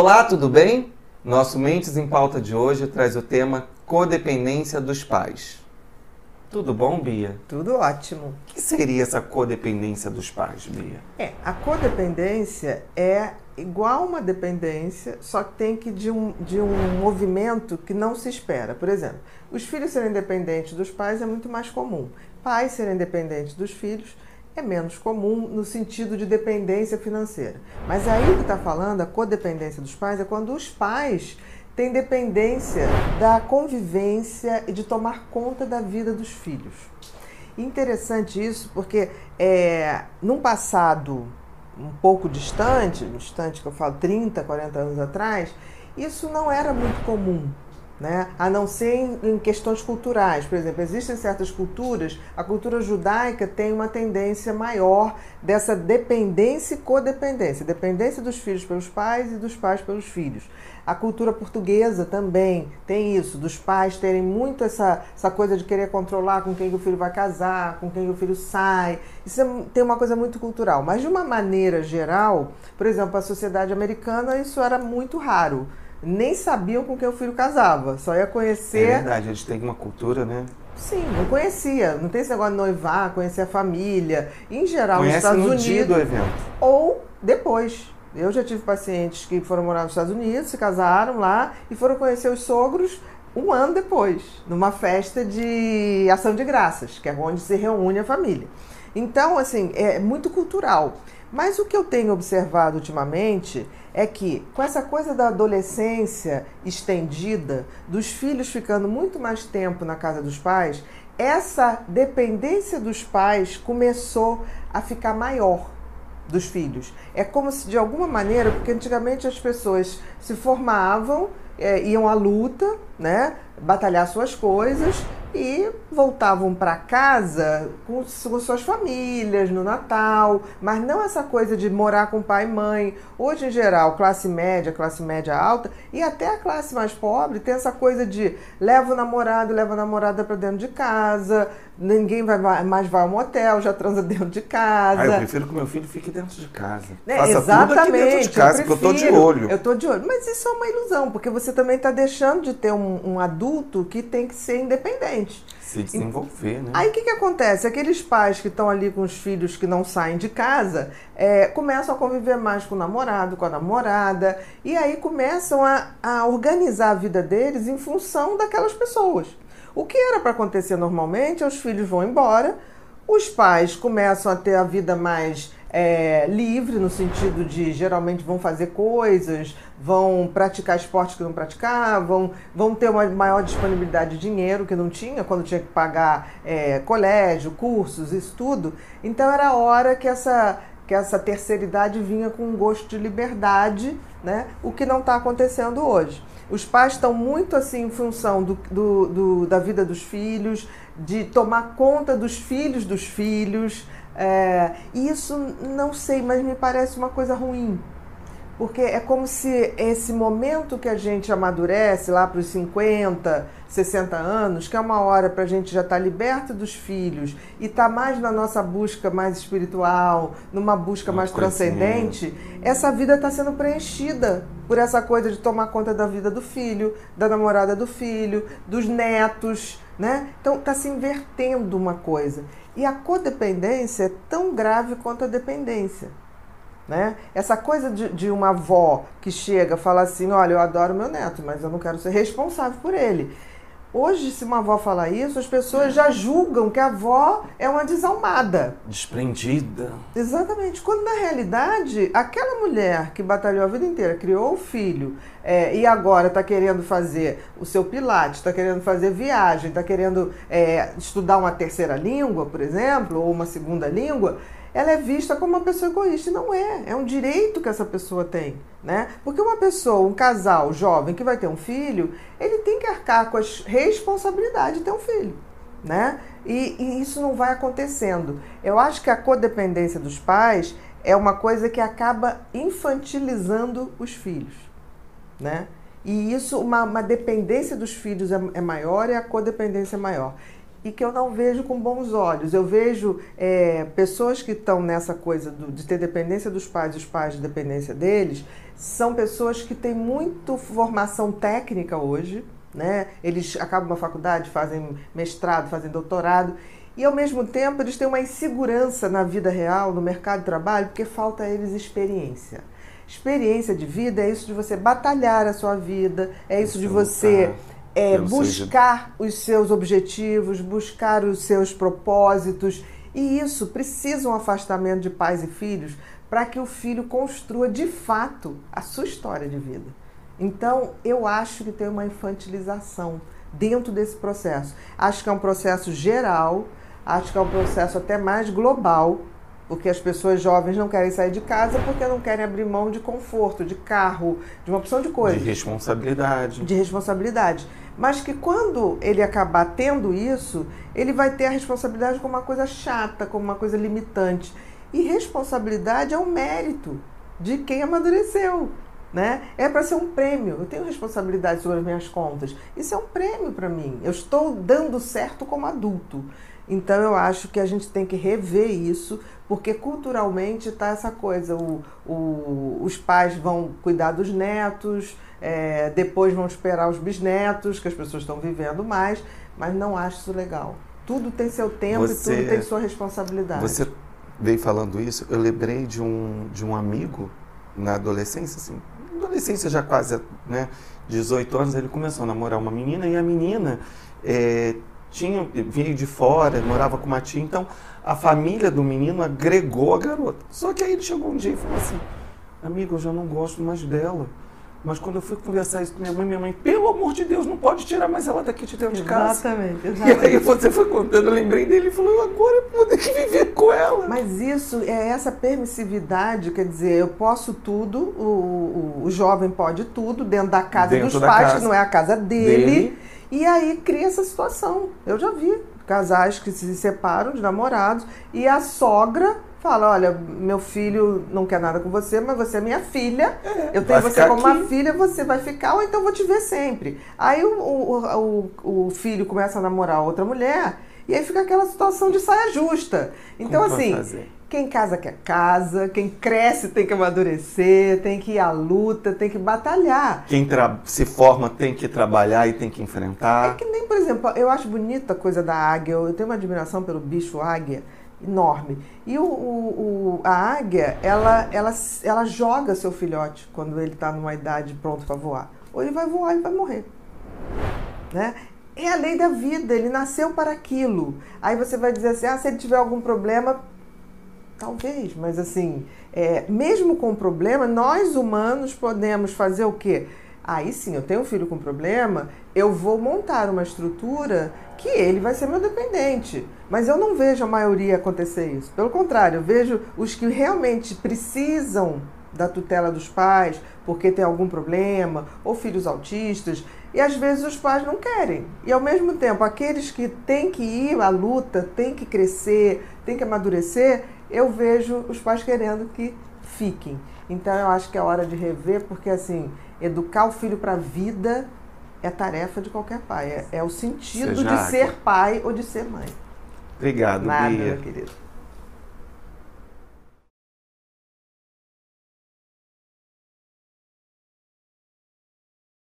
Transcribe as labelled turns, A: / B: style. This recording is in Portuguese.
A: Olá, tudo bem? Nosso Mentes em Pauta de hoje traz o tema codependência dos pais. Tudo bom, Bia?
B: Tudo ótimo.
A: O que seria essa codependência dos pais, Bia?
B: É, a codependência é igual uma dependência, só que tem que de um, de um movimento que não se espera. Por exemplo, os filhos serem dependentes dos pais é muito mais comum. Pais serem dependentes dos filhos é menos comum no sentido de dependência financeira. Mas aí que está falando, a codependência dos pais, é quando os pais têm dependência da convivência e de tomar conta da vida dos filhos. Interessante isso porque é, num passado um pouco distante, distante que eu falo 30, 40 anos atrás, isso não era muito comum né? a não ser em, em, questões culturais. Por exemplo, existem certas culturas, a cultura judaica tem uma tendência maior dessa dependência e codependência, dependência dos filhos pelos pais e dos pais pelos filhos. A cultura portuguesa também tem isso, dos pais terem muito essa, essa coisa de querer controlar com quem o filho vai casar, com quem o filho sai. Isso é, tem uma coisa muito cultural. Mas de uma maneira geral, por exemplo, a sociedade americana, isso era muito raro nem sabiam com quem o filho casava. Só ia conhecer.
A: É verdade, eles têm uma cultura, né?
B: Sim, não conhecia. Não tem esse negócio de noivar, conhecer a família. Em geral,
A: Conhece
B: nos Estados
A: no
B: Unidos.
A: dia do evento.
B: Ou depois. Eu já tive pacientes que foram morar nos Estados Unidos, se casaram lá e foram conhecer os sogros um ano depois, numa festa de ação de graças, que é onde se reúne a família. Então, assim, é muito cultural. Mas o que eu tenho observado ultimamente é que, com essa coisa da adolescência estendida, dos filhos ficando muito mais tempo na casa dos pais, essa dependência dos pais começou a ficar maior dos filhos. É como se, de alguma maneira, porque antigamente as pessoas se formavam, é, iam à luta, né, batalhar suas coisas e voltavam para casa com, com, suas famílias no Natal, mas não essa coisa de morar com pai e mãe. Hoje, em geral, classe média, classe média alta e até a classe mais pobre tem essa coisa de leva o namorado, leva a namorada para dentro de casa, ninguém vai mais vai ao motel, já transa dentro de casa. Ah,
A: eu prefiro que meu filho fique dentro de casa.
B: Né? Faça Exatamente. Dentro de
A: casa, eu porque eu tô de olho.
B: Eu tô de olho. Mas isso é uma ilusão, porque você também está deixando de ter um, um adulto que tem que ser independente.
A: Se desenvolver, né?
B: Aí o que, que acontece? Aqueles pais que estão ali com os filhos que não saem de casa é, começam a conviver mais com o namorado, com a namorada, e aí começam a, a organizar a vida deles em função daquelas pessoas. O que era para acontecer normalmente é os filhos vão embora, os pais começam a ter a vida mais é, livre, no sentido de geralmente vão fazer coisas, vão praticar esportes que não praticavam, vão ter uma maior disponibilidade de dinheiro que não tinha quando tinha que pagar é, colégio, cursos, isso tudo. Então era a hora que essa, que essa terceira idade vinha com um gosto de liberdade, né? o que não está acontecendo hoje. Os pais estão muito assim em função do, do, do, da vida dos filhos, de tomar conta dos filhos dos filhos. É, isso não sei, mas me parece uma coisa ruim. Porque é como se esse momento que a gente amadurece lá para os 50, 60 anos, que é uma hora para a gente já estar tá liberto dos filhos e estar tá mais na nossa busca mais espiritual, numa busca mais transcendente, essa vida está sendo preenchida por essa coisa de tomar conta da vida do filho, da namorada do filho, dos netos, né? Então está se invertendo uma coisa. E a codependência é tão grave quanto a dependência. Né? Essa coisa de, de uma avó que chega fala assim: Olha, eu adoro meu neto, mas eu não quero ser responsável por ele. Hoje, se uma avó falar isso, as pessoas já julgam que a avó é uma desalmada.
A: Desprendida.
B: Exatamente. Quando na realidade, aquela mulher que batalhou a vida inteira, criou o filho é, e agora está querendo fazer o seu pilates, está querendo fazer viagem, está querendo é, estudar uma terceira língua, por exemplo, ou uma segunda língua, ela é vista como uma pessoa egoísta. E não é. É um direito que essa pessoa tem. Né? Porque uma pessoa, um casal jovem que vai ter um filho, ele tem que arcar com a responsabilidade de ter um filho. Né? E, e isso não vai acontecendo. Eu acho que a codependência dos pais é uma coisa que acaba infantilizando os filhos. Né? E isso, uma, uma dependência dos filhos é, é maior e a codependência é maior. E que eu não vejo com bons olhos. Eu vejo é, pessoas que estão nessa coisa do, de ter dependência dos pais e os pais de dependência deles, são pessoas que têm muito formação técnica hoje, né? Eles acabam uma faculdade, fazem mestrado, fazem doutorado e ao mesmo tempo eles têm uma insegurança na vida real, no mercado de trabalho, porque falta a eles experiência. Experiência de vida é isso de você batalhar a sua vida, é isso de você é, buscar os seus objetivos, buscar os seus propósitos. E isso precisa um afastamento de pais e filhos para que o filho construa de fato a sua história de vida. Então, eu acho que tem uma infantilização dentro desse processo. Acho que é um processo geral, acho que é um processo até mais global, porque as pessoas jovens não querem sair de casa porque não querem abrir mão de conforto, de carro, de uma opção de coisa.
A: De responsabilidade.
B: De responsabilidade. Mas que quando ele acabar tendo isso, ele vai ter a responsabilidade como uma coisa chata, como uma coisa limitante. E responsabilidade é um mérito de quem amadureceu. Né? É para ser um prêmio. Eu tenho responsabilidade sobre as minhas contas. Isso é um prêmio para mim. Eu estou dando certo como adulto. Então eu acho que a gente tem que rever isso, porque culturalmente está essa coisa: o, o, os pais vão cuidar dos netos, é, depois vão esperar os bisnetos, que as pessoas estão vivendo mais, mas não acho isso legal. Tudo tem seu tempo você, e tudo tem sua responsabilidade.
A: Você veio falando isso, eu lembrei de um, de um amigo na adolescência, assim, adolescência já quase, né, 18 anos, ele começou a namorar uma menina e a menina é, tinha, vinha de fora, morava com uma tia, então a família do menino agregou a garota. Só que aí ele chegou um dia e falou assim: Amigo, eu já não gosto mais dela. Mas quando eu fui conversar isso com minha mãe, minha mãe, pelo amor de Deus, não pode tirar mais ela daqui de dentro de casa.
B: Exatamente, exatamente.
A: E aí você foi contando, eu lembrei dele e falou, agora eu vou ter que viver com ela.
B: Mas isso é essa permissividade, quer dizer, eu posso tudo, o, o, o jovem pode tudo, dentro da casa dentro dos pais, casa que não é a casa dele. dele e aí cria essa situação. Eu já vi casais que se separam de namorados e a sogra fala: Olha, meu filho não quer nada com você, mas você é minha filha. É, eu tenho você como aqui. uma filha, você vai ficar, ou então vou te ver sempre. Aí o, o, o, o filho começa a namorar outra mulher e aí fica aquela situação de saia justa. Então, como assim. Quem casa quer casa, quem cresce tem que amadurecer, tem que ir à luta, tem que batalhar.
A: Quem se forma tem que trabalhar e tem que enfrentar.
B: É que nem, por exemplo, eu acho bonita a coisa da águia, eu tenho uma admiração pelo bicho águia enorme. E o, o, o, a águia, ela, ela, ela joga seu filhote quando ele está numa idade pronto para voar. Ou ele vai voar, ele vai morrer. Né? É a lei da vida, ele nasceu para aquilo. Aí você vai dizer assim: ah, se ele tiver algum problema, Talvez, mas assim, é, mesmo com problema, nós humanos podemos fazer o quê? Aí sim, eu tenho um filho com problema, eu vou montar uma estrutura que ele vai ser meu dependente. Mas eu não vejo a maioria acontecer isso. Pelo contrário, eu vejo os que realmente precisam da tutela dos pais porque tem algum problema, ou filhos autistas, e às vezes os pais não querem. E ao mesmo tempo, aqueles que têm que ir à luta, têm que crescer, têm que amadurecer, eu vejo os pais querendo que fiquem. Então eu acho que é hora de rever, porque assim, educar o filho para a vida é tarefa de qualquer pai. É, é o sentido Seja de ser pai ou de ser mãe.
A: Obrigado,
B: Nada, Bia. meu querido.